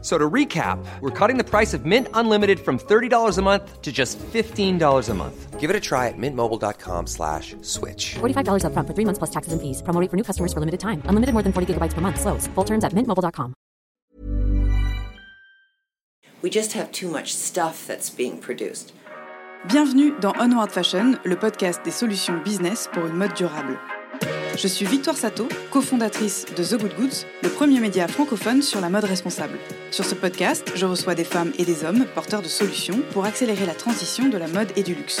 So to recap, we're cutting the price of Mint Unlimited from $30 a month to just $15 a month. Give it a try at mintmobile.com slash switch. $45 upfront for three months plus taxes and fees. Promo rate for new customers for limited time. Unlimited more than 40 gigabytes per month. Slows. Full terms at mintmobile.com. We just have too much stuff that's being produced. Bienvenue dans Onward Fashion, le podcast des solutions business pour une mode durable. Je suis Victoire Sato, cofondatrice de The Good Goods, le premier média francophone sur la mode responsable. Sur ce podcast, je reçois des femmes et des hommes porteurs de solutions pour accélérer la transition de la mode et du luxe.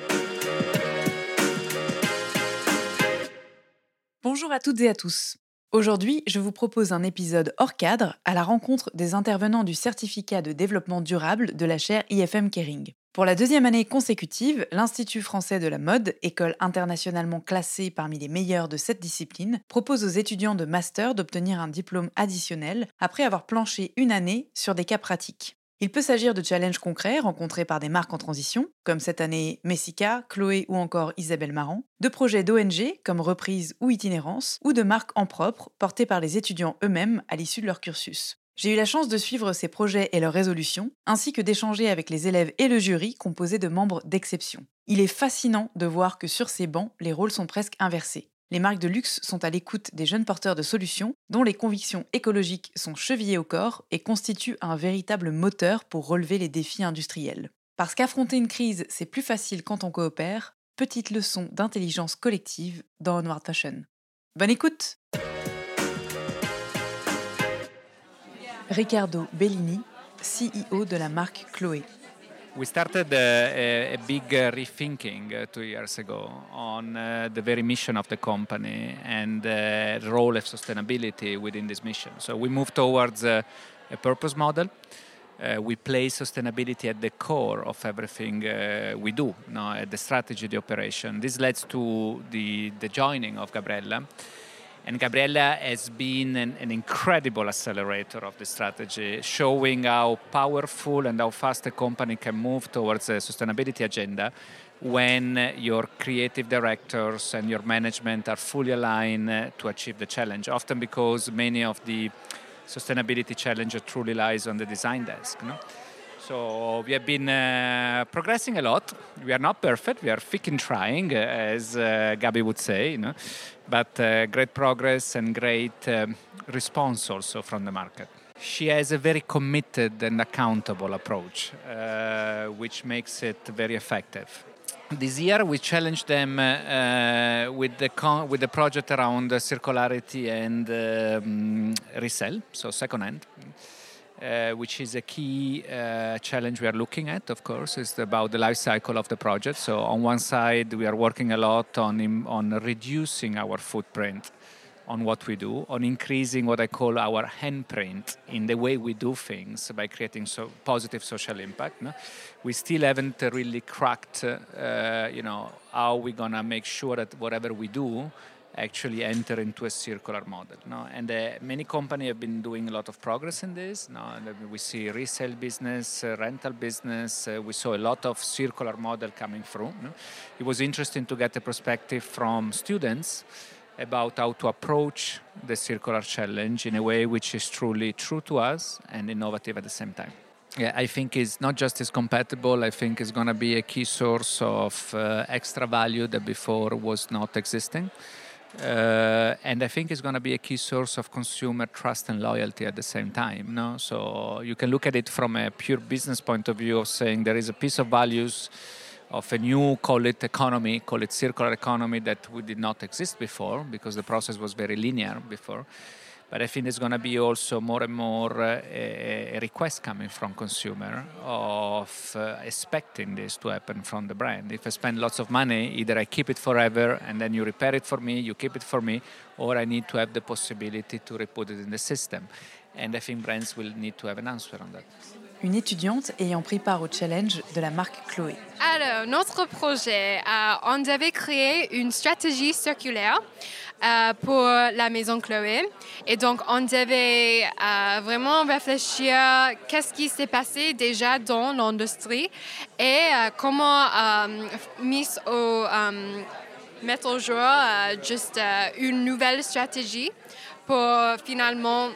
Bonjour à toutes et à tous. Aujourd'hui, je vous propose un épisode hors cadre à la rencontre des intervenants du certificat de développement durable de la chaire IFM Kering. Pour la deuxième année consécutive, l'Institut français de la mode, école internationalement classée parmi les meilleures de cette discipline, propose aux étudiants de master d'obtenir un diplôme additionnel après avoir planché une année sur des cas pratiques. Il peut s'agir de challenges concrets rencontrés par des marques en transition, comme cette année Messica, Chloé ou encore Isabelle Marant, de projets d'ONG comme Reprise ou Itinérance, ou de marques en propre portées par les étudiants eux-mêmes à l'issue de leur cursus. J'ai eu la chance de suivre ces projets et leurs résolutions, ainsi que d'échanger avec les élèves et le jury composé de membres d'exception. Il est fascinant de voir que sur ces bancs, les rôles sont presque inversés. Les marques de luxe sont à l'écoute des jeunes porteurs de solutions dont les convictions écologiques sont chevillées au corps et constituent un véritable moteur pour relever les défis industriels. Parce qu'affronter une crise, c'est plus facile quand on coopère, petite leçon d'intelligence collective dans Onward Fashion. Bonne écoute Riccardo Bellini, CEO de la marque Chloé. We started a, a, big uh, rethinking uh, two years ago on uh, the very mission of the company and uh, the role of sustainability within this mission. So we moved towards uh, a purpose model. Uh, we place sustainability at the core of everything we do, you know, at the strategy, the operation. This led to the, the joining of Gabriella and Gabriella has been an, an, incredible accelerator of the strategy, showing how powerful and how fast a company can move towards a sustainability agenda when your creative directors and your management are fully aligned uh, to achieve the challenge. Often because many of the sustainability challenges truly lies on the design desk. No? So we have been uh, progressing a lot. We are not perfect. We are freaking trying, uh, as uh, Gabi would say. You know? but uh, great progress and great um, response also from the market. She has a very committed and accountable approach, uh, which makes it very effective. This year, we challenged them with the con- with the project around circularity and um, resell, so second hand. Uh, which is a key uh, challenge we are looking at, of course, is about the life cycle of the project. So on one side, we are working a lot on, on reducing our footprint on what we do, on increasing what I call our handprint in the way we do things by creating so positive social impact. No? We still haven't really cracked, uh, you know, how we're gonna make sure that whatever we do actually enter into a circular model. No? And uh, many companies have been doing a lot of progress in this. No? we see resale business, uh, rental business. Uh, we saw a lot of circular model coming through. No? It was interesting to get a perspective from students about how to approach the circular challenge in a way which is truly true to us and innovative at the same time. Yeah, I think it's not just is compatible. I think it's going to be a key source of uh, extra value that before was not existing. Uh, and I think it's going to be a key source of consumer trust and loyalty at the same time. No, so you can look at it from a pure business point of view of saying there is a piece of values of a new call it economy, call it circular economy that we did not exist before because the process was very linear before. But I think there's going to be also more and more uh, a, a request coming from consumer of uh, expecting this to happen from the brand. If I spend lots of money, either I keep it forever and then you repair it for me, you keep it for me, or I need to have the possibility to reput it in the system. And I think brands will need to have an answer on that. Une étudiante ayant pris part au challenge de la marque Chloé. Alors, notre projet, euh, on devait créer une stratégie circulaire euh, pour la maison Chloé. Et donc, on devait euh, vraiment réfléchir qu'est-ce qui s'est passé déjà dans l'industrie et comment mettre au, jour juste une nouvelle stratégie pour finalement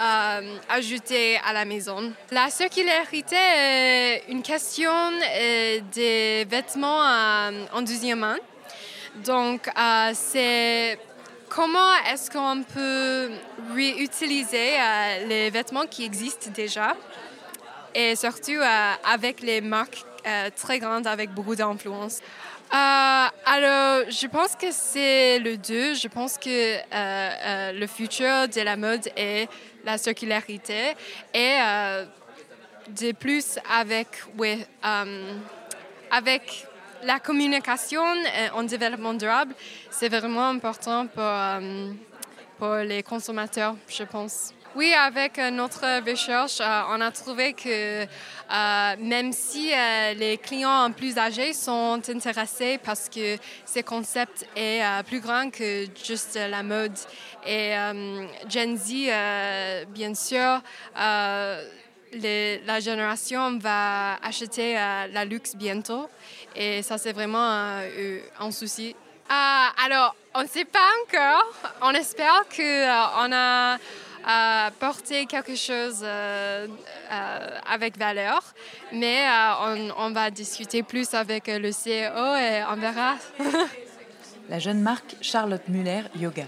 euh, ajouter à la maison. La circularité est une question euh, des vêtements euh, en deuxième main. Donc, c'est comment est-ce qu'on peut réutiliser les vêtements qui existent déjà? Et surtout avec les marques très grandes avec beaucoup d'influence. alors, je pense que c'est le deux. Je pense que le futur de la mode est la circularité et euh, de plus avec, euh, avec la communication euh, en développement durable, c'est vraiment important pour, pour les consommateurs, je pense. Oui, avec notre recherche, on a trouvé que même si les clients plus âgés sont intéressés parce que ce concept est plus grand que juste la mode et Gen Z, bien sûr, la génération va acheter la luxe bientôt et ça c'est vraiment un souci. alors, on ne sait pas encore. On espère qu'on a à porter quelque chose euh, euh, avec valeur. Mais euh, on, on, va discuter plus avec le CEO et on verra. la jeune marque Charlotte Muller Yoga.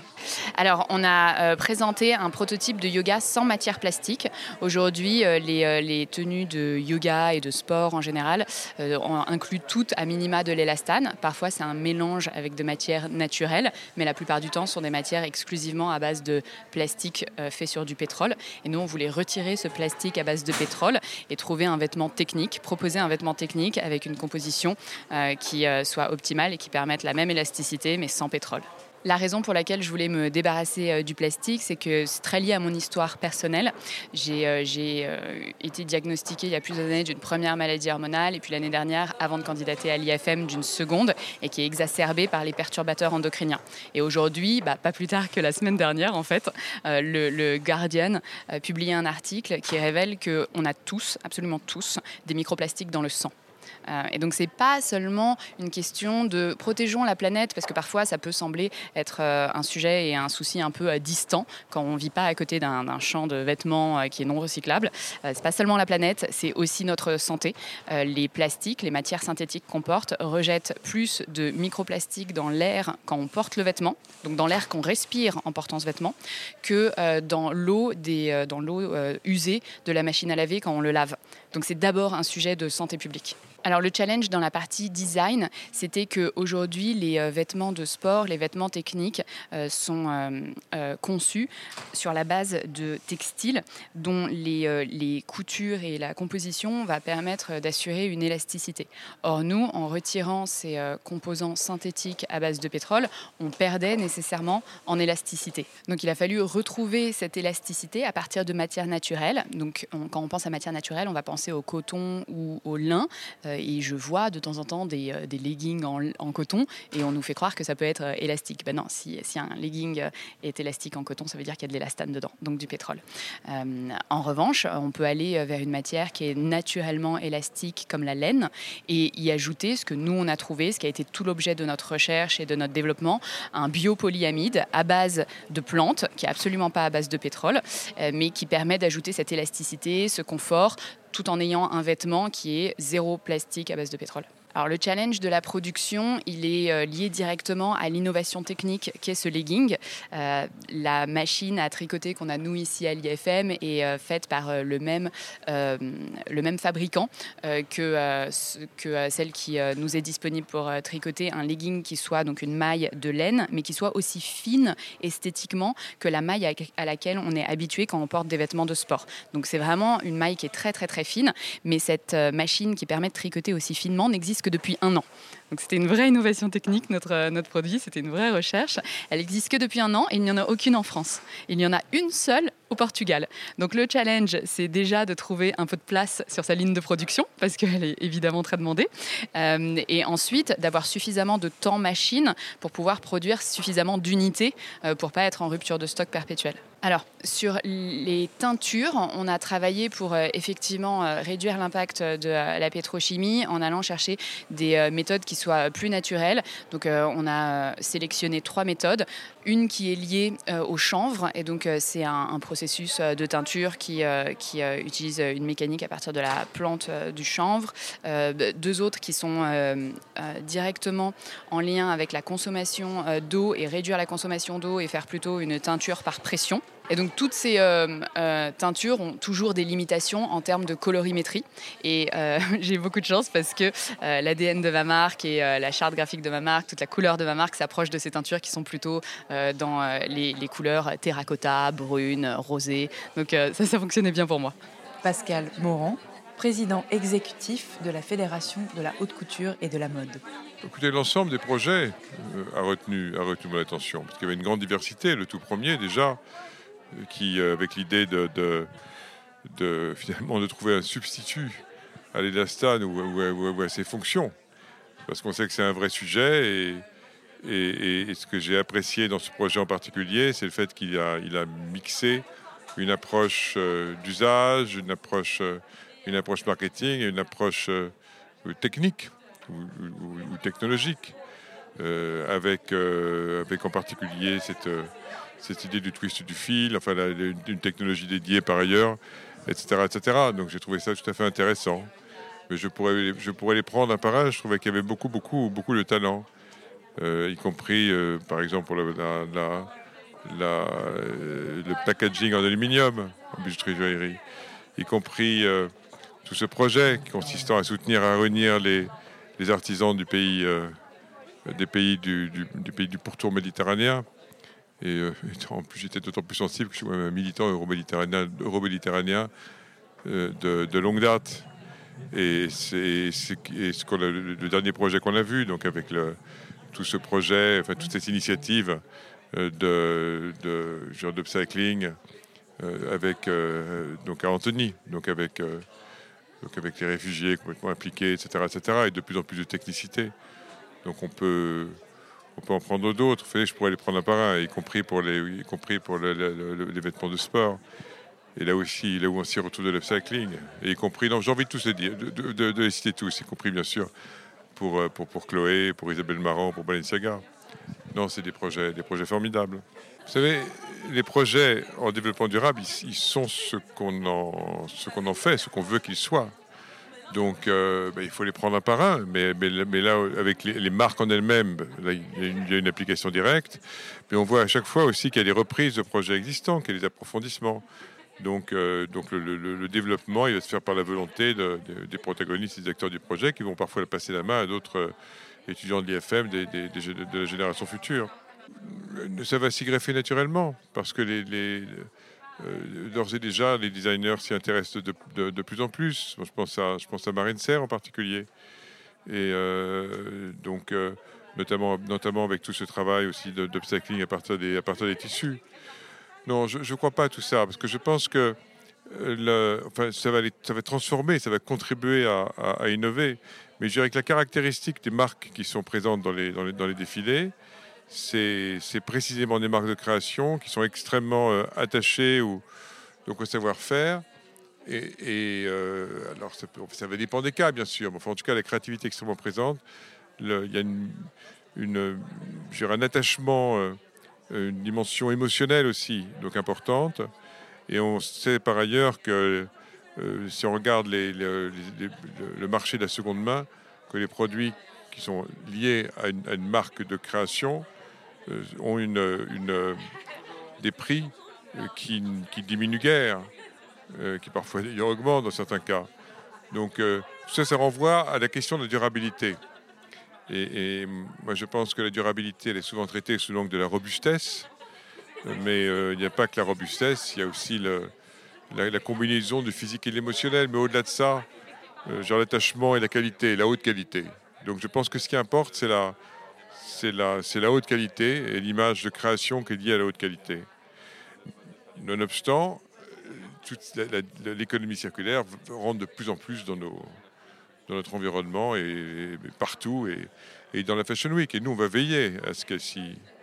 Alors, on a euh, présenté un prototype de yoga sans matière plastique. Aujourd'hui, euh, euh, les, tenues de yoga et de sport en général incluent toutes à minima de l'élastane. Parfois, c'est un mélange avec de matières naturelles, mais la plupart du temps, ce sont des matières exclusivement à base de plastique fait sur du pétrole. Et nous, on voulait retirer ce plastique à base de pétrole et trouver un vêtement technique, proposer un vêtement technique avec une composition qui soit optimale et qui permette la même élasticité, mais sans pétrole. La raison pour laquelle je voulais me débarrasser euh, du plastique, c'est que c'est très lié à mon histoire personnelle. J'ai euh, euh, été diagnostiquée il y a plusieurs années d'une première maladie hormonale et puis l'année dernière, avant de candidater à l'IFM, d'une seconde et qui est exacerbée par les perturbateurs endocriniens. Et aujourd'hui, bah, pas plus tard que la semaine dernière, en fait, le, Guardian a publié un article qui révèle qu'on a tous, absolument tous, des microplastiques dans le sang. Euh, et donc, c'est pas seulement une question de protégeons la planète, parce que parfois, ça peut sembler être euh, un sujet et un souci un peu euh, distant quand on vit pas à côté d'un champ de vêtements qui est non recyclable. c'est pas seulement la planète, c'est aussi notre santé. les plastiques, les matières synthétiques qu'on porte rejettent plus de microplastiques dans l'air quand on porte le vêtement, donc dans l'air qu'on respire en portant ce vêtement, que dans l'eau dans l'eau usée de la machine à laver quand on le lave. Donc c'est d'abord un sujet de santé publique. Alors le challenge dans la partie design, c'était qu'aujourd'hui, les euh, vêtements de sport, les vêtements techniques euh, sont euh, conçus sur la base de textiles dont les, coutures et la composition va permettre d'assurer une élasticité. Or nous, en retirant ces composants synthétiques à base de pétrole, on perdait nécessairement en élasticité. Donc il a fallu retrouver cette élasticité à partir de matières naturelles. Donc quand on pense à matière naturelle, on va penser au coton ou au lin. Euh, et je vois de temps en temps des, euh, leggings en, coton et on nous fait croire que ça peut être euh, élastique. Ben non, si, un legging est élastique en coton, ça veut dire qu'il y a de l'élastane dedans, donc du pétrole. en revanche, on peut aller vers une matière qui est naturellement élastique comme la laine et y ajouter ce que nous on a trouvé, ce qui a été tout l'objet de notre recherche et de notre développement, un biopolyamide à base de plantes, qui est absolument pas à base de pétrole, mais qui permet d'ajouter cette élasticité, ce confort tout en ayant un vêtement qui est zéro plastique à base de pétrole. Alors le challenge de la production, il est euh, lié directement à l'innovation technique qu'est ce legging. Euh, la machine à tricoter qu'on a nous ici à l'IFM est euh, faite par le, même, le même fabricant que, que celle qui nous est disponible pour tricoter un legging qui soit donc une maille de laine, mais qui soit aussi fine esthétiquement que la maille à laquelle on est habitué quand on porte des vêtements de sport. Donc c'est vraiment une maille qui est très très très fine, mais cette machine qui permet de tricoter aussi finement n'existe que depuis un an. Donc c'était une vraie innovation technique, notre, euh, notre produit, c'était une vraie recherche. Elle n'existe que depuis un an et il n'y en a aucune en France. Il y en a une seule au Portugal. Donc le challenge, c'est déjà de trouver un peu de place sur sa ligne de production, parce qu'elle est évidemment très demandée. Euh, et ensuite, d'avoir suffisamment de temps machine pour pouvoir produire suffisamment d'unités euh, pour pas être en rupture de stock perpétuelle. Alors, sur les teintures, on a travaillé pour effectivement réduire l'impact de la pétrochimie en allant chercher des méthodes qui soit plus naturel. Donc euh, on a sélectionné trois méthodes. Une qui est liée euh, au chanvre, et donc euh, c'est un, processus de teinture qui, qui utilise une mécanique à partir de la plante du chanvre. deux autres qui sont directement en lien avec la consommation d'eau et réduire la consommation d'eau et faire plutôt une teinture par pression. Et donc toutes ces teintures ont toujours des limitations en termes de colorimétrie. Et j'ai beaucoup de chance parce que l'ADN de ma marque et la charte graphique de ma marque, toute la couleur de ma marque s'approche de ces teintures qui sont plutôt euh, dans euh, les, couleurs terracotta, brune, rosée. Donc euh, ça, ça fonctionnait bien pour moi. Pascal Morand, président exécutif de la Fédération de la haute couture et de la mode. Écoutez, l'ensemble des projets a, retenu, a retenu mon attention, parce qu'il y avait une grande diversité. Le tout premier, déjà, qui, avec l'idée de, finalement de trouver un substitut à l'élastane ou, à ses fonctions, parce qu'on sait que c'est un vrai sujet et, ce que j'ai apprécié dans ce projet en particulier, c'est le fait qu'il a, mixé une approche euh, d'usage, une approche, euh, une approche marketing et une approche euh, technique ou, technologique, avec, avec en particulier cette, cette idée du twist du fil, enfin une technologie dédiée par ailleurs, etc. etc. Donc j'ai trouvé ça tout à fait intéressant. Mais je pourrais, je pourrais les prendre un par. Je trouvais qu'il y avait beaucoup, beaucoup, beaucoup de talent. Euh, y compris euh, par exemple le, euh, le packaging en aluminium en bijouterie joaillerie, y compris tout ce projet consistant à soutenir, à réunir les, les artisans du des pays du, du, pays du pourtour méditerranéen. Et en plus, j'étais d'autant plus sensible que je suis un militant euro-méditerranéen, euro de, longue date. Et c'est ce le dernier projet qu'on a vu, donc avec tout ce projet, enfin, toute cette initiative euh, de, de genre d'upcycling euh, avec euh, donc à Antony, donc avec donc avec les réfugiés complètement impliqués, etc., etc., et de plus en plus de technicité. Donc on peut on peut en prendre d'autres. je pourrais les prendre un par un, y compris pour les, vêtements de sport. Et là aussi, là où on s'y retrouve de l'upcycling, y compris, j'ai envie de tous les dire, de, citer tous, y compris bien sûr euh, pour, pour, Chloé, pour Isabelle Marant, pour Balenciaga. Non, c'est des projets, des projets formidables. Vous savez, les projets en développement durable, ils, sont qu'on en, ce qu'on en fait, ce qu'on veut qu'ils soient. Donc, euh, ben, il faut les prendre un par un. Mais, là, avec les, marques en elles-mêmes, il y a une application directe. Mais on voit à chaque fois aussi qu'il y a des reprises de projets existants, qu'il y a des approfondissements. Donc, euh, le, développement, il va se faire par la volonté des protagonistes, des acteurs du projet, qui vont parfois passer la main à d'autres euh, étudiants de l'IFM, de la génération future. Ça va s'y greffer naturellement, parce que les, d'ores et déjà, les designers s'y intéressent de, plus en plus. je, pense à, je pense à Marine Serre en particulier. Et donc, notamment, notamment avec tout ce travail aussi d'upcycling à partir des, à partir des tissus. Non, je ne crois pas à tout ça, parce que je pense que euh, enfin, ça, va ça va transformer, ça va contribuer à, innover. Mais je dirais que la caractéristique des marques qui sont présentes dans les, dans les, dans les défilés, c'est précisément des marques de création qui sont extrêmement euh, attachées au, donc au savoir-faire. Et, euh, alors, ça, ça, va dépendre des cas, bien sûr, mais en tout cas, la créativité est extrêmement présente. il y a un attachement une dimension émotionnelle aussi, donc importante. Et on sait par ailleurs que euh, si on regarde le marché de la seconde main, que les produits qui sont liés à une, marque de création euh, ont une, des prix qui, qui diminuent guère, qui parfois augmentent dans certains cas. Donc ça, ça renvoie à la question de la durabilité. Et, moi, je pense que la durabilité, elle est souvent traitée sous l'angle de la robustesse. Mais il n'y a pas que la robustesse, il y a aussi la, combinaison du physique et de l'émotionnel, mais au-delà de ça, euh, genre l'attachement et la qualité, la haute qualité. Donc je pense que ce qui importe, c'est la, c'est la, c'est la haute qualité et l'image de création qui est liée à la haute qualité. Nonobstant, toute l'économie circulaire rentre de plus en plus dans, nos, dans notre environnement et, partout et, et, dans la Fashion Week. Et nous, on va veiller à ce qu'elle,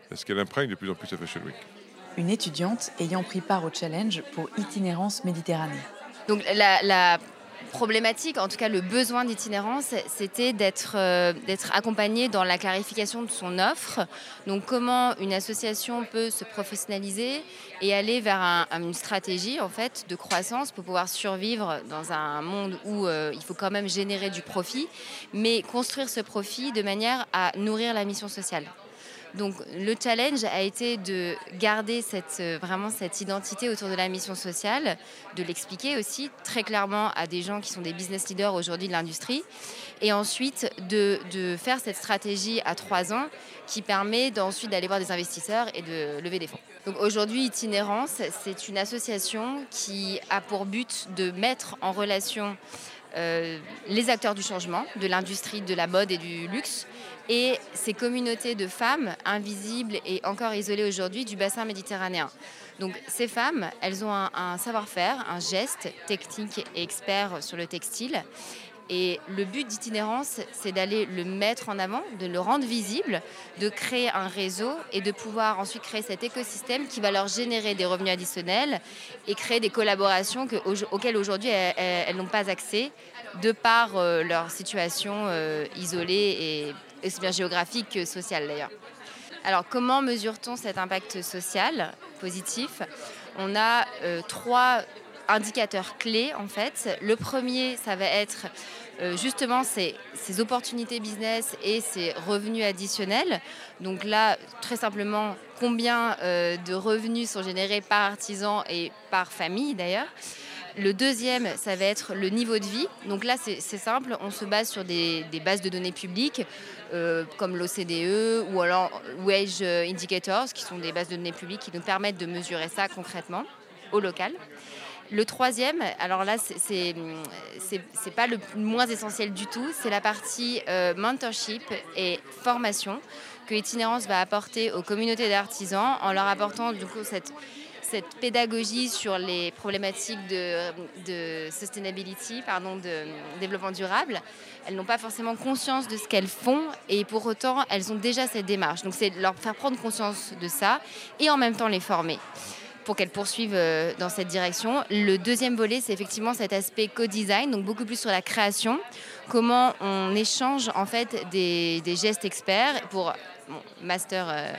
à ce qu'elle imprègne de plus en plus la Fashion Week une étudiante ayant pris part au challenge pour Itinérance Méditerranée. Donc la, problématique, en tout cas le besoin d'itinérance, c'était d'être euh, d'être accompagné dans la clarification de son offre. Donc comment une association peut se professionnaliser et aller vers une stratégie en fait de croissance pour pouvoir survivre dans un monde où euh, il faut quand même générer du profit, mais construire ce profit de manière à nourrir la mission sociale. Donc le challenge a été de garder euh, vraiment cette identité autour de la mission sociale, de l'expliquer aussi très clairement à des gens qui sont des business leaders aujourd'hui de l'industrie, et ensuite de, faire cette stratégie à trois ans qui permet ensuite d'aller voir des investisseurs et de lever des fonds. Aujourd'hui, Itinérance, c'est une association qui a pour but de mettre en relation euh, les acteurs du changement, de l'industrie de la mode et du luxe, et ces communautés de femmes invisibles et encore isolées aujourd'hui du bassin méditerranéen. Donc ces femmes, elles ont un, savoir-faire, un geste technique et expert sur le textile. Et le but d'itinérance, c'est d'aller le mettre en avant, de le rendre visible, de créer un réseau et de pouvoir ensuite créer cet écosystème qui va leur générer des revenus additionnels et créer des collaborations auxquelles aujourd'hui elles, n'ont pas accès de par euh, leur situation euh, isolée et aussi bien géographique que sociale d'ailleurs. Alors comment mesure-t-on cet impact social positif? On a euh, trois indicateurs clés en fait. Le premier, ça va être euh, justement ces, ces, opportunités business et ces revenus additionnels. Donc là, très simplement, combien euh, de revenus sont générés par artisan et par famille d'ailleurs. Le deuxième, ça va être le niveau de vie. Donc là, c'est simple, on se base sur des, bases de données publiques euh, comme l'OCDE ou alors Wage Indicators, qui sont des bases de données publiques qui nous permettent de mesurer ça concrètement au local. Le troisième, alors là, c'est pas le moins essentiel du tout, c'est la partie euh, mentorship et formation que Itinérance va apporter aux communautés d'artisans en leur apportant du coup cette cette pédagogie sur les problématiques de, sustainability, pardon, de développement durable, elles n'ont pas forcément conscience de ce qu'elles font et pour autant elles ont déjà cette démarche. Donc c'est leur faire prendre conscience de ça et en même temps les former pour qu'elles poursuivent euh, dans cette direction. Le deuxième volet, c'est effectivement cet aspect co-design, donc beaucoup plus sur la création, comment on échange en fait des, gestes experts pour master euh,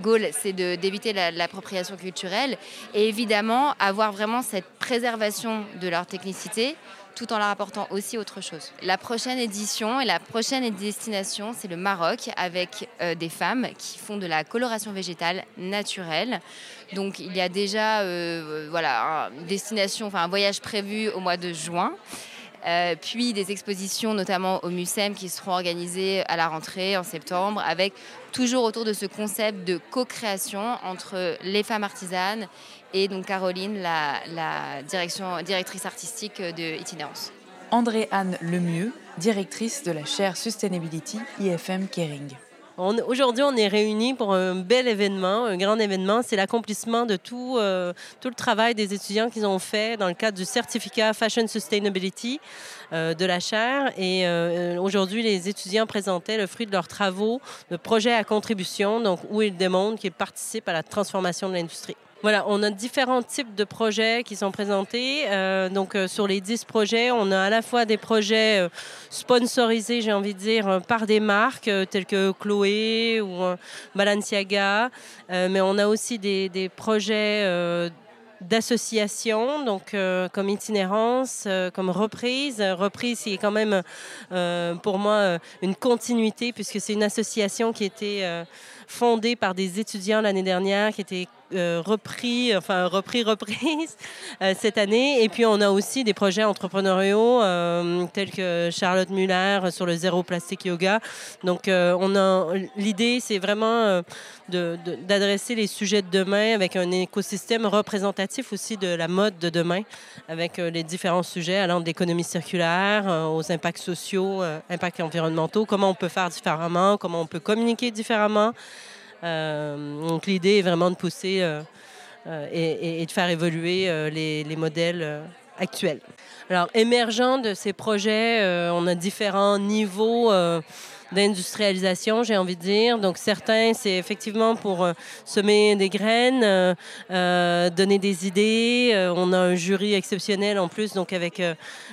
goal, c'est d'éviter l'appropriation culturelle et évidemment avoir vraiment cette préservation de leur technicité tout en leur apportant aussi autre chose. La prochaine édition et la prochaine destination, c'est le Maroc avec euh, des femmes qui font de la coloration végétale naturelle. Donc il y a déjà euh, voilà, destination, enfin un voyage prévu au mois de juin. Euh, puis des expositions notamment au MUSEM qui seront organisées à la rentrée en septembre avec toujours autour de ce concept de co-création entre les femmes artisanes et donc Caroline, la, directrice artistique de Itinérance. André-Anne Lemieux, directrice de la chaire Sustainability IFM Kering. Aujourd'hui, on est réunis pour un bel événement, un grand événement. C'est l'accomplissement de tout, euh, le travail des étudiants qu'ils ont fait dans le cadre du certificat Fashion Sustainability euh, de la chaire. Et euh, aujourd'hui, les étudiants présentaient le fruit de leurs travaux, de projets à contribution, donc où ils démontrent qu'ils participent à la transformation de l'industrie. Voilà, on a différents types de projets qui sont présentés. Euh, donc, euh, sur les 10 projets, on a à la fois des projets euh, sponsorisés, j'ai envie de dire, par des marques telles que Chloé ou Balenciaga, mais on a aussi des, projets d'association, donc comme itinérance, comme reprise. Reprise qui est quand même pour moi une continuité puisque c'est une association qui était fondée par des étudiants l'année dernière, qui était euh, repris, enfin repris, reprise euh, cette année. Et puis on a aussi des projets entrepreneuriaux euh, tels que Charlotte Muller sur le zéro plastique yoga. Donc on a l'idée, c'est vraiment d'adresser les sujets de demain avec un écosystème représentatif aussi de la mode de demain, avec les différents sujets allant de l'économie circulaire aux impacts sociaux, impacts environnementaux, comment on peut faire différemment, comment on peut communiquer différemment? Euh, donc l'idée est vraiment de pousser euh, euh, et, de faire évoluer les, les modèles actuels. Alors, émergent de ces projets, on a différents niveaux d'industrialisation, j'ai envie de dire. Donc certains, c'est effectivement pour euh, semer des graines, euh, euh, donner des idées. on a un jury exceptionnel en plus, donc avec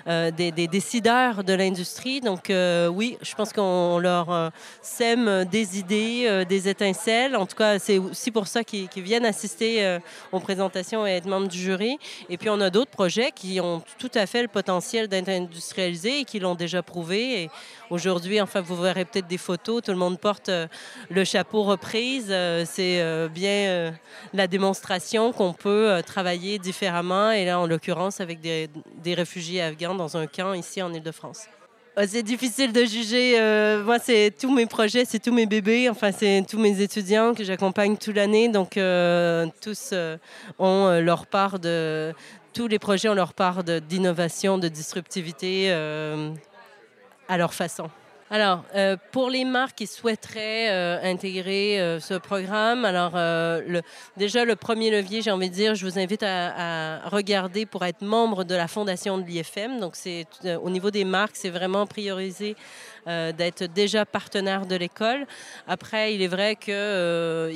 des, décideurs de l'industrie. Donc oui, je pense qu'on leur sème des idées, des étincelles. En tout cas, c'est aussi pour ça qu'ils viennent assister aux présentations et être membres du jury. Et puis on a d'autres projets qui ont tout à fait le potentiel d'être industrialisés et qui l'ont déjà prouvé. Aujourd'hui, enfin, vous verrez peut-être des photos, tout le monde porte euh, le chapeau reprise. Euh, c'est euh, bien la démonstration qu'on peut travailler différemment, et là, en l'occurrence, avec des, réfugiés afghans dans un camp ici en Ile-de-France. C'est difficile de juger. moi, c'est tous mes projets, c'est tous mes bébés. Enfin, c'est tous mes étudiants que j'accompagne toute l'année. Donc, tous ont leur part de. Tous les projets ont leur part d'innovation, de, disruptivité à leur façon. Alors, euh, pour les marques qui souhaiteraient euh, intégrer euh, ce programme, alors déjà le premier levier, j'ai envie de dire, je vous invite à, regarder pour être membre de la fondation de l'IFM. Donc, c'est au niveau des marques, c'est vraiment priorisé euh, d'être déjà partenaire de l'école. Après, il est vrai que euh,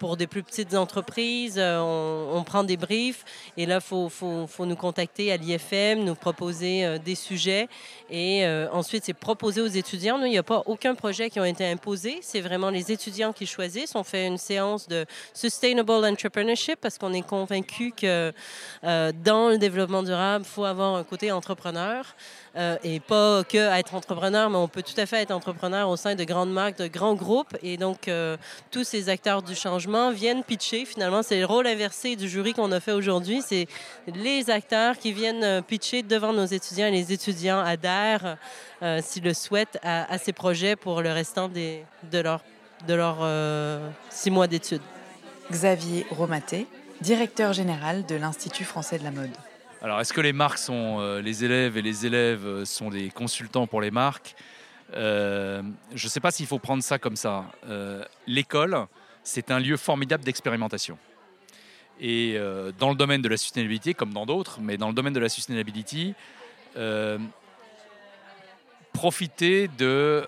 pour des plus petites entreprises, euh, on, prend des briefs et là, il faut, nous contacter à l'IFM, nous proposer des sujets et ensuite, c'est proposer aux étudiants. Nous, il n'y a pas aucun projet qui a été imposé. C'est vraiment les étudiants qui choisissent. On fait une séance de Sustainable Entrepreneurship parce qu'on est convaincu que dans le développement durable, il faut avoir un côté entrepreneur. Et pas que être entrepreneur, mais on peut tout à fait être entrepreneur au sein de grandes marques, de grands groupes. Et donc, euh, tous ces acteurs du changement viennent pitcher. Finalement, c'est le rôle inversé du jury qu'on a fait aujourd'hui. C'est les acteurs qui viennent euh, pitcher devant nos étudiants et les étudiants adhèrent, s'ils le souhaitent, à, ces projets pour le restant de leurs de leur, six mois d'études. Xavier Romaté, directeur général de l'Institut français de la mode. Alors, est-ce que les marques sont euh, les élèves et les élèves euh, sont des consultants pour les marques? Euh, Je ne sais pas s'il faut prendre ça comme ça. L'école, c'est un lieu formidable d'expérimentation. Et dans le domaine de la sustainabilité, comme dans d'autres, mais dans le domaine de la sustainability, profiter de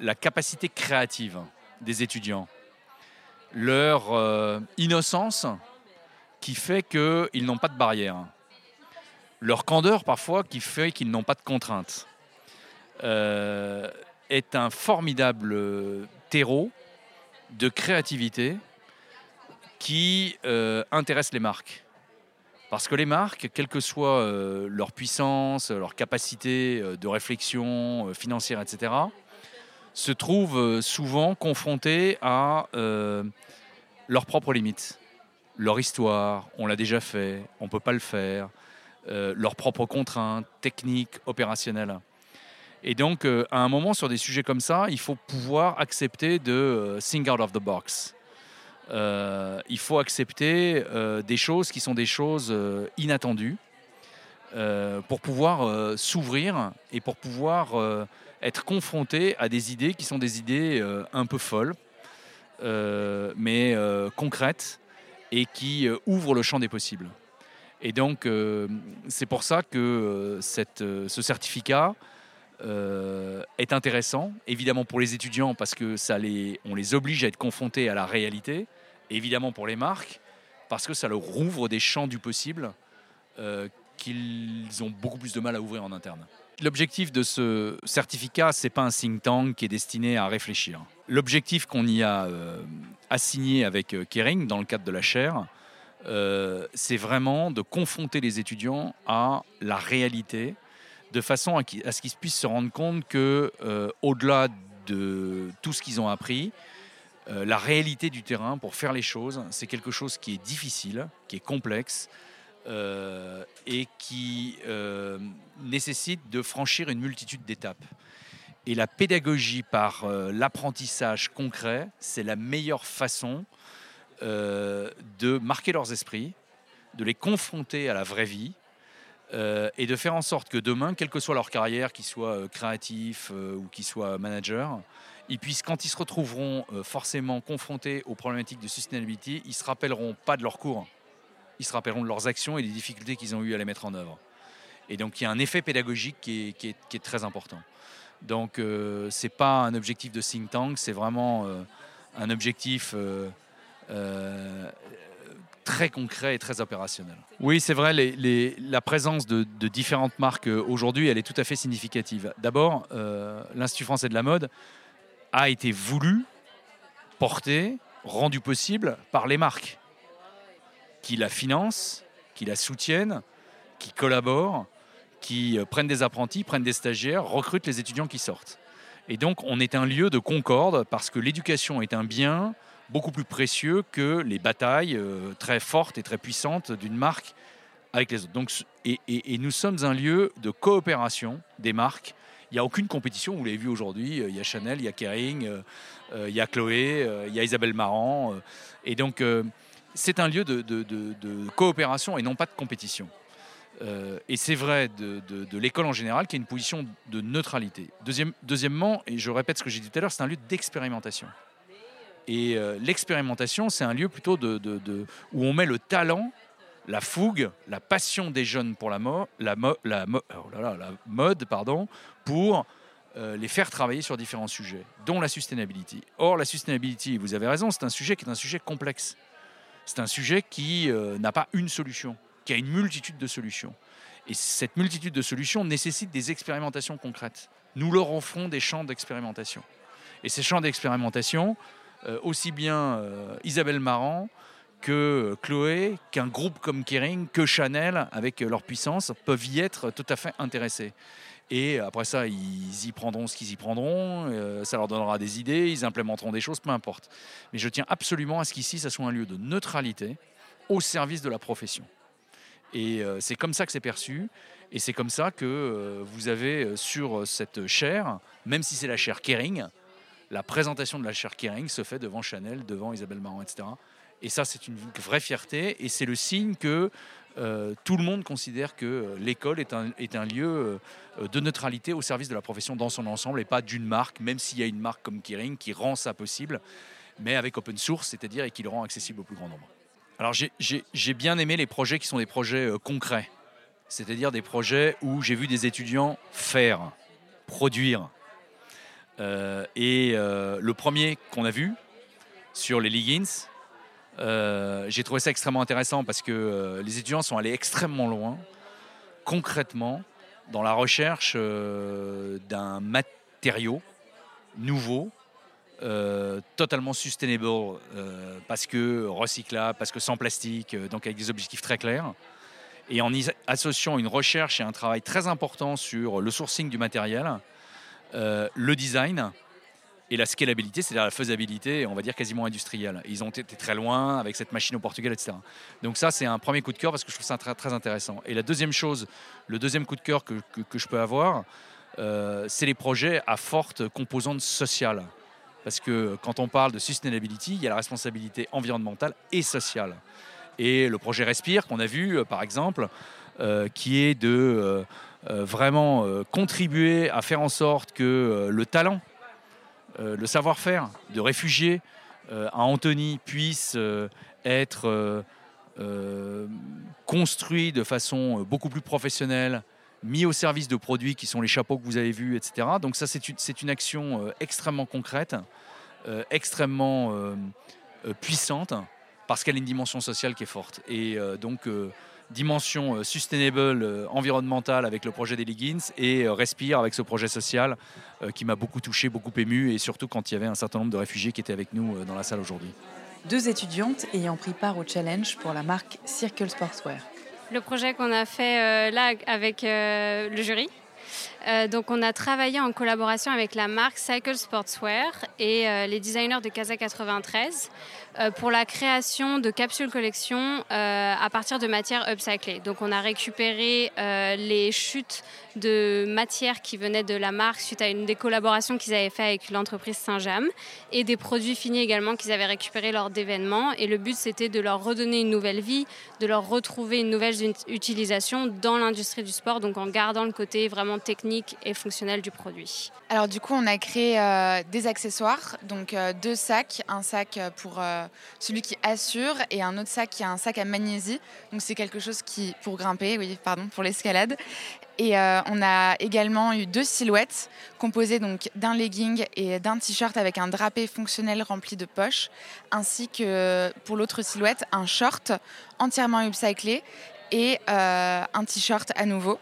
la capacité créative des étudiants, leur innocence qui fait qu'ils n'ont pas de barrière leur candeur parfois qui fait qu'ils n'ont pas de contraintes euh, est un formidable terreau de créativité qui euh, intéresse les marques. Parce que les marques, quelle que soit euh, leur puissance, leur capacité de réflexion financière, etc., se trouvent souvent confrontées à leurs propres limites. Leur histoire, on l'a déjà fait, on ne peut pas le faire, euh, leurs propres contraintes techniques, opérationnelles. Et donc, euh, à un moment, sur des sujets comme ça, il faut pouvoir accepter de euh, think out of the box. il faut accepter des choses qui sont des choses inattendues pour pouvoir s'ouvrir et pour pouvoir être confronté à des idées qui sont des idées un peu folles, mais concrètes et qui ouvrent le champ des possibles. Et donc, euh, c'est pour ça que euh, euh, ce certificat est intéressant, évidemment pour les étudiants, parce que ça les, on les oblige à être confrontés à la réalité, évidemment pour les marques, parce que ça leur rouvre des champs du possible qu'ils ont beaucoup plus de mal à ouvrir en interne. L'objectif de ce certificat, c'est pas un think tank qui est destiné à réfléchir. L'objectif qu'on y a assigné avec Kering dans le cadre de la chaire, euh, c'est vraiment de confronter les étudiants à la réalité, de façon à, ce qu'ils puissent se rendre compte que, euh, au-delà de tout ce qu'ils ont appris, euh, la réalité du terrain pour faire les choses, c'est quelque chose qui est difficile, qui est complexe et qui nécessite de franchir une multitude d'étapes. Et la pédagogie par l'apprentissage concret, c'est la meilleure façon euh, de marquer leurs esprits, de les confronter à la vraie vie euh, et de faire en sorte que demain, quelle que soit leur carrière, qu'ils soient euh, créatifs ou qu'ils soient managers, ils puissent, quand ils se retrouveront forcément confrontés aux problématiques de sustainability, ils se rappelleront pas de leur cours, ils se rappelleront de leurs actions et des difficultés qu'ils ont eu à les mettre en œuvre. Et donc il y a un effet pédagogique qui est, très important. Donc euh, c'est pas un objectif de think tank, c'est vraiment un objectif très concret et très opérationnel. Oui, c'est vrai, la présence de, différentes marques euh, aujourd'hui, elle est tout à fait significative. D'abord, euh, l'Institut français de la mode a été voulu, porté, rendu possible par les marques qui la financent, qui la soutiennent, qui collaborent, qui euh, prennent des apprentis, prennent des stagiaires, recrutent les étudiants qui sortent. Et donc, on est un lieu de concorde parce que l'éducation est un bien beaucoup plus précieux que les batailles euh, très fortes et très puissantes d'une marque avec les autres. Donc, et, nous sommes un lieu de coopération des marques. Il n'y a aucune compétition, vous l'avez vu aujourd'hui, euh, il y a Chanel, il y a Kering, euh, il y a Chloé, il y a Isabelle Marant. et donc, c'est un lieu de, coopération et non pas de compétition. Et c'est vrai de, l'école en général qui a une position de neutralité. Deuxième- deuxièmement, et je répète ce que j'ai dit tout à l'heure, c'est un lieu d'expérimentation. Et euh, l'expérimentation, c'est un lieu plutôt de, où on met le talent, la fougue, la passion des jeunes pour la, mode, pardon, pour euh, les faire travailler sur différents sujets, dont la sustainability. Or, la sustainability, vous avez raison, c'est un sujet qui est un sujet complexe. C'est un sujet qui euh, n'a pas une solution, qui a une multitude de solutions. Et cette multitude de solutions nécessite des expérimentations concrètes. Nous leur offrons des champs d'expérimentation. Et ces champs d'expérimentation, aussi bien euh, Isabelle Marant que Chloé, qu'un groupe comme Kering, que Chanel, avec euh, leur puissance, peuvent y être tout à fait intéressés. Et après ça, ils y prendront ce qu'ils y prendront, euh, ça leur donnera des idées, ils implémenteront des choses, peu importe. Mais je tiens absolument à ce qu'ici, ça soit un lieu de neutralité au service de la profession. Et euh, c'est comme ça que c'est perçu. Et c'est comme ça que euh, vous avez euh, sur cette chaire, même si c'est la chaire Kering, la présentation de la chaire Kering se fait devant Chanel, devant Isabelle Marant, etc. Et ça, c'est une vraie fierté. Et c'est le signe que euh, tout le monde considère que euh, l'école est un, lieu euh, de neutralité au service de la profession dans son ensemble et pas d'une marque, même s'il y a une marque comme Kering qui rend ça possible, mais avec open source, c'est-à-dire et qui le rend accessible au plus grand nombre. Alors j'ai- bien aimé les projets qui sont des projets concrets, c'est-à-dire des projets où j'ai vu des étudiants faire, produire. Euh, et euh, le premier qu'on a vu sur les leggings, euh, j'ai trouvé ça extrêmement intéressant parce que les étudiants sont allés extrêmement loin, concrètement, dans la recherche d'un matériau nouveau, totalement sustainable, parce que recyclable, parce que sans plastique, donc avec des objectifs très clairs. Et en y associant une recherche et un travail très important sur le sourcing du matériel, euh, le design et la scalabilité, c'est-à-dire la faisabilité, on va dire quasiment industrielle. Ils ont été très loin avec cette machine au Portugal, etc. Donc ça, c'est un premier coup de cœur parce que je trouve ça très, intéressant. Et la deuxième chose, le deuxième coup de cœur que, que- je peux avoir, euh, c'est les projets à forte composante sociale. Parce que quand on parle de sustainability, il y a la responsabilité environnementale et sociale. Et le projet Respire, qu'on a vu euh, par exemple, qui est de vraiment euh, contribuer à faire en sorte que euh, le talent, euh, le savoir-faire de réfugiés euh, à Antony puisse euh, être euh, euh, construit de façon euh, beaucoup plus professionnelle, mis au service de produits qui sont les chapeaux que vous avez vus, etc. Donc ça, c'est une, une action euh, extrêmement concrète, euh, extrêmement euh, euh, puissante, parce qu'elle a une dimension sociale qui est forte. Et euh, donc, euh, dimension euh, sustainable, euh, environnementale avec le projet des Leggings et euh, Respire avec ce projet social euh, qui m'a beaucoup touché, beaucoup ému, et surtout quand il y avait un certain nombre de réfugiés qui étaient avec nous euh, dans la salle aujourd'hui. deux étudiantes ayant pris part au challenge pour la marque Circle Sportswear. Le projet qu'on a fait là avec le jury, euh, donc on a travaillé en collaboration avec la marque Cycle Sportswear et euh, les designers de Casa 93 euh, pour la création de capsules collection à partir de matières upcyclées. Donc on a récupéré les chutes de matières qui venaient de la marque suite à une des collaborations qu'ils avaient fait avec l'entreprise Saint-James et des produits finis également qu'ils avaient récupérés lors d'événements. Et le but c'était de leur redonner une nouvelle vie, de leur retrouver une nouvelle utilisation dans l'industrie du sport, donc en gardant le côté vraiment technique et fonctionnel du produit. Alors du coup, on a créé euh, des accessoires, donc euh, deux sacs, un sac pour euh, celui qui assure et un autre sac qui est un sac à magnésie. Donc c'est quelque chose qui pour grimper, oui, pardon, pour l'escalade. Et on a également eu deux silhouettes composées donc d'un legging et d'un t-shirt avec un drapé fonctionnel rempli de poches, ainsi que pour l'autre silhouette un short entièrement upcyclé et un t-shirt à nouveau.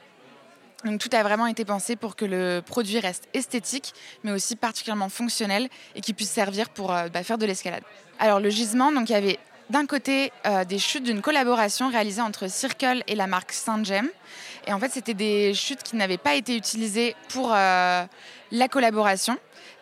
Donc tout a vraiment été pensé pour que le produit reste esthétique, mais aussi particulièrement fonctionnel et qui puisse servir pour euh, bah, faire de l'escalade. Alors le gisement, donc il y avait d'un côté euh, des chutes d'une collaboration réalisée entre Circle et la marque Saint-Gem. Et en fait, c'était des chutes qui n'avaient pas été utilisées pour euh, la collaboration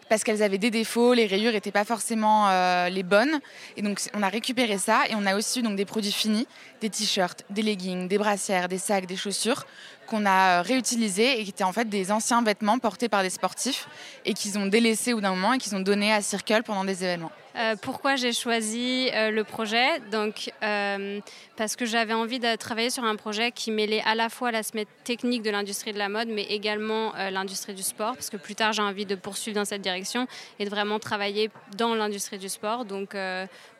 parce qu'elles avaient des défauts, les rayures n'étaient pas forcément les bonnes. Et donc on a récupéré ça et on a aussi eu donc des produits finis, des t-shirts, des leggings, des brassières, des sacs, des chaussures qu'on a euh, réutilisés et qui étaient en fait des anciens vêtements portés par des sportifs et qu'ils ont délaissés au d'un moment et qu'ils ont donné à Circle pendant des événements. Euh, pourquoi j'ai choisi euh, le projet? Donc, parce que j'avais envie de travailler sur un projet qui mêlait à la fois l'aspect technique de l'industrie de la mode, mais également l'industrie du sport, parce que plus tard j'ai envie de poursuivre dans cette direction et de vraiment travailler dans l'industrie du sport. Donc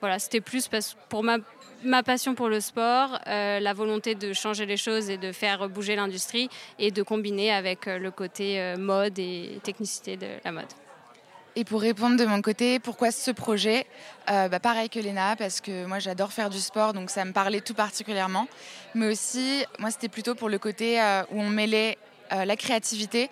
voilà, c'était plus pour ma ma passion pour le sport, euh, la volonté de changer les choses et de faire bouger l'industrie et de combiner avec euh, le côté euh, mode et technicité de la mode. Et pour répondre de mon côté, pourquoi ce projet bah, Pareil que Léna, parce que moi j'adore faire du sport, donc ça me parlait tout particulièrement. Mais aussi, moi c'était plutôt pour le côté où on mêlait la créativité,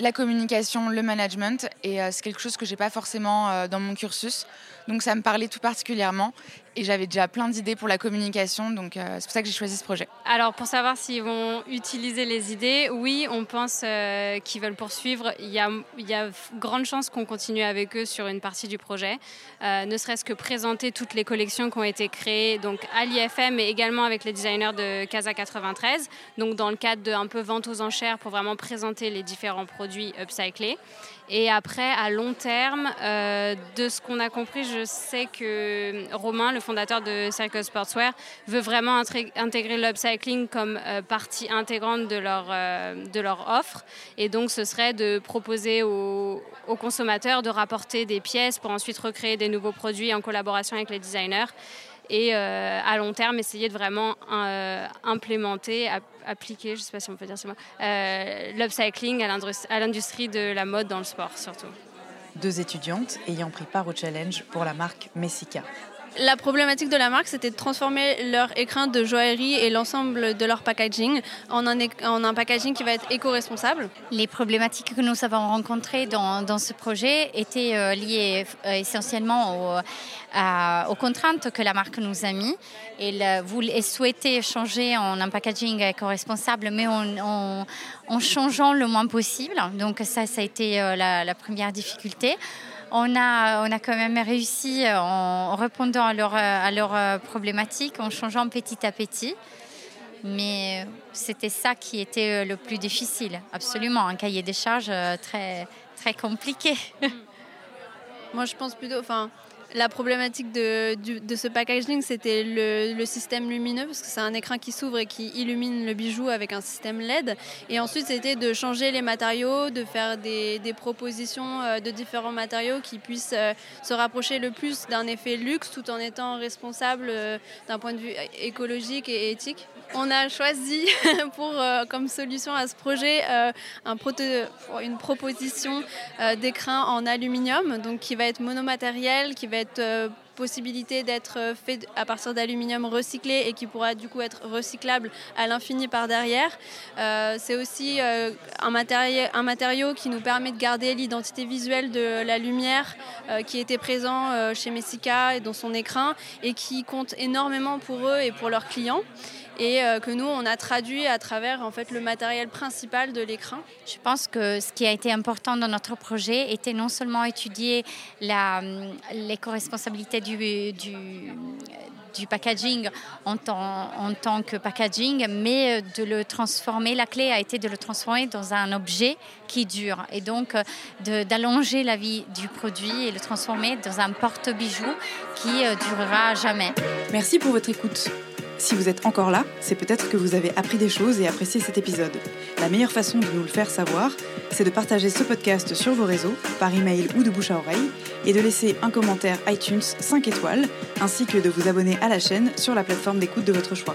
la communication, le management, et c'est quelque chose que j'ai pas forcément dans mon cursus. Donc ça me parlait tout particulièrement et j'avais déjà plein d'idées pour la communication, donc euh, c'est pour ça que j'ai choisi ce projet. Alors pour savoir s'ils vont utiliser les idées, oui, on pense euh, qu'ils veulent poursuivre. Il y a, grande chance qu'on continue avec eux sur une partie du projet, euh, ne serait-ce que présenter toutes les collections qui ont été créées donc à l'IFM mais également avec les designers de Casa 93, donc dans le cadre de un peu vente aux enchères pour vraiment présenter les différents produits upcyclés. Et après, à long terme, de ce qu'on a compris, je sais que Romain, le fondateur de Circle Sportswear, veut vraiment intégrer l'upcycling comme euh, partie intégrante de leur, euh, de leur offre. Et donc, ce serait de proposer aux, consommateurs de rapporter des pièces pour ensuite recréer des nouveaux produits en collaboration avec les designers et euh, à long terme essayer de vraiment implémenter, appliquer, je ne sais pas si on peut dire ce mot, l'upcycling à l'industrie de la mode dans le sport surtout deux étudiantes ayant pris part au challenge pour la marque Messica. La problématique de la marque, c'était de transformer leur écrin de joaillerie et l'ensemble de leur packaging en un, packaging qui va être éco-responsable. Les problématiques que nous avons rencontrées dans, ce projet étaient euh, liées euh, essentiellement aux contraintes que la marque nous a mis. Elle, voulait, souhaitait changer en un packaging éco-responsable, mais en, changeant le moins possible. Donc ça, ça a été euh, la première difficulté on a, on a quand même réussi en répondant à leurs leur problématiques, en changeant petit à petit. Mais c'était ça qui était le plus difficile, absolument, un cahier des charges très, compliqué. Moi, je pense plutôt, la problématique de, de ce packaging, c'était le, système lumineux, parce que c'est un écran qui s'ouvre et qui illumine le bijou avec un système LED. Et ensuite, c'était de changer les matériaux, de faire des, des propositions euh, de différents matériaux qui puissent euh, se rapprocher le plus d'un effet luxe tout en étant responsable euh, d'un point de vue écologique et éthique. On a choisi pour, comme solution à ce projet un une proposition d'écran en aluminium, donc qui va être monomatériel, qui va être euh, possibilité d'être fait à partir d'aluminium recyclé et qui pourra du coup être recyclable à l'infini par derrière. c'est aussi un, matériau, un matériau qui nous permet de garder l'identité visuelle de la lumière qui était présent chez Messica et dans son écrin et qui compte énormément pour eux et pour leurs clients et euh, que nous, on a traduit à travers en fait, le matériel principal de l'écran. Je pense que ce qui a été important dans notre projet était non seulement étudier l'éco-responsabilité du, du, du, packaging en tant, en tant que packaging, mais de le transformer, la clé a été de le transformer dans un objet qui dure et donc euh, d'allonger la vie du produit et le transformer dans un porte-bijou qui euh, durera jamais. Merci pour votre écoute. Si vous êtes encore là, c'est peut-être que vous avez appris des choses et apprécié cet épisode. La meilleure façon de nous le faire savoir, c'est de partager ce podcast sur vos réseaux, par email ou de bouche à oreille, et de laisser un commentaire iTunes 5 étoiles, ainsi que de vous abonner à la chaîne sur la plateforme d'écoute de votre choix.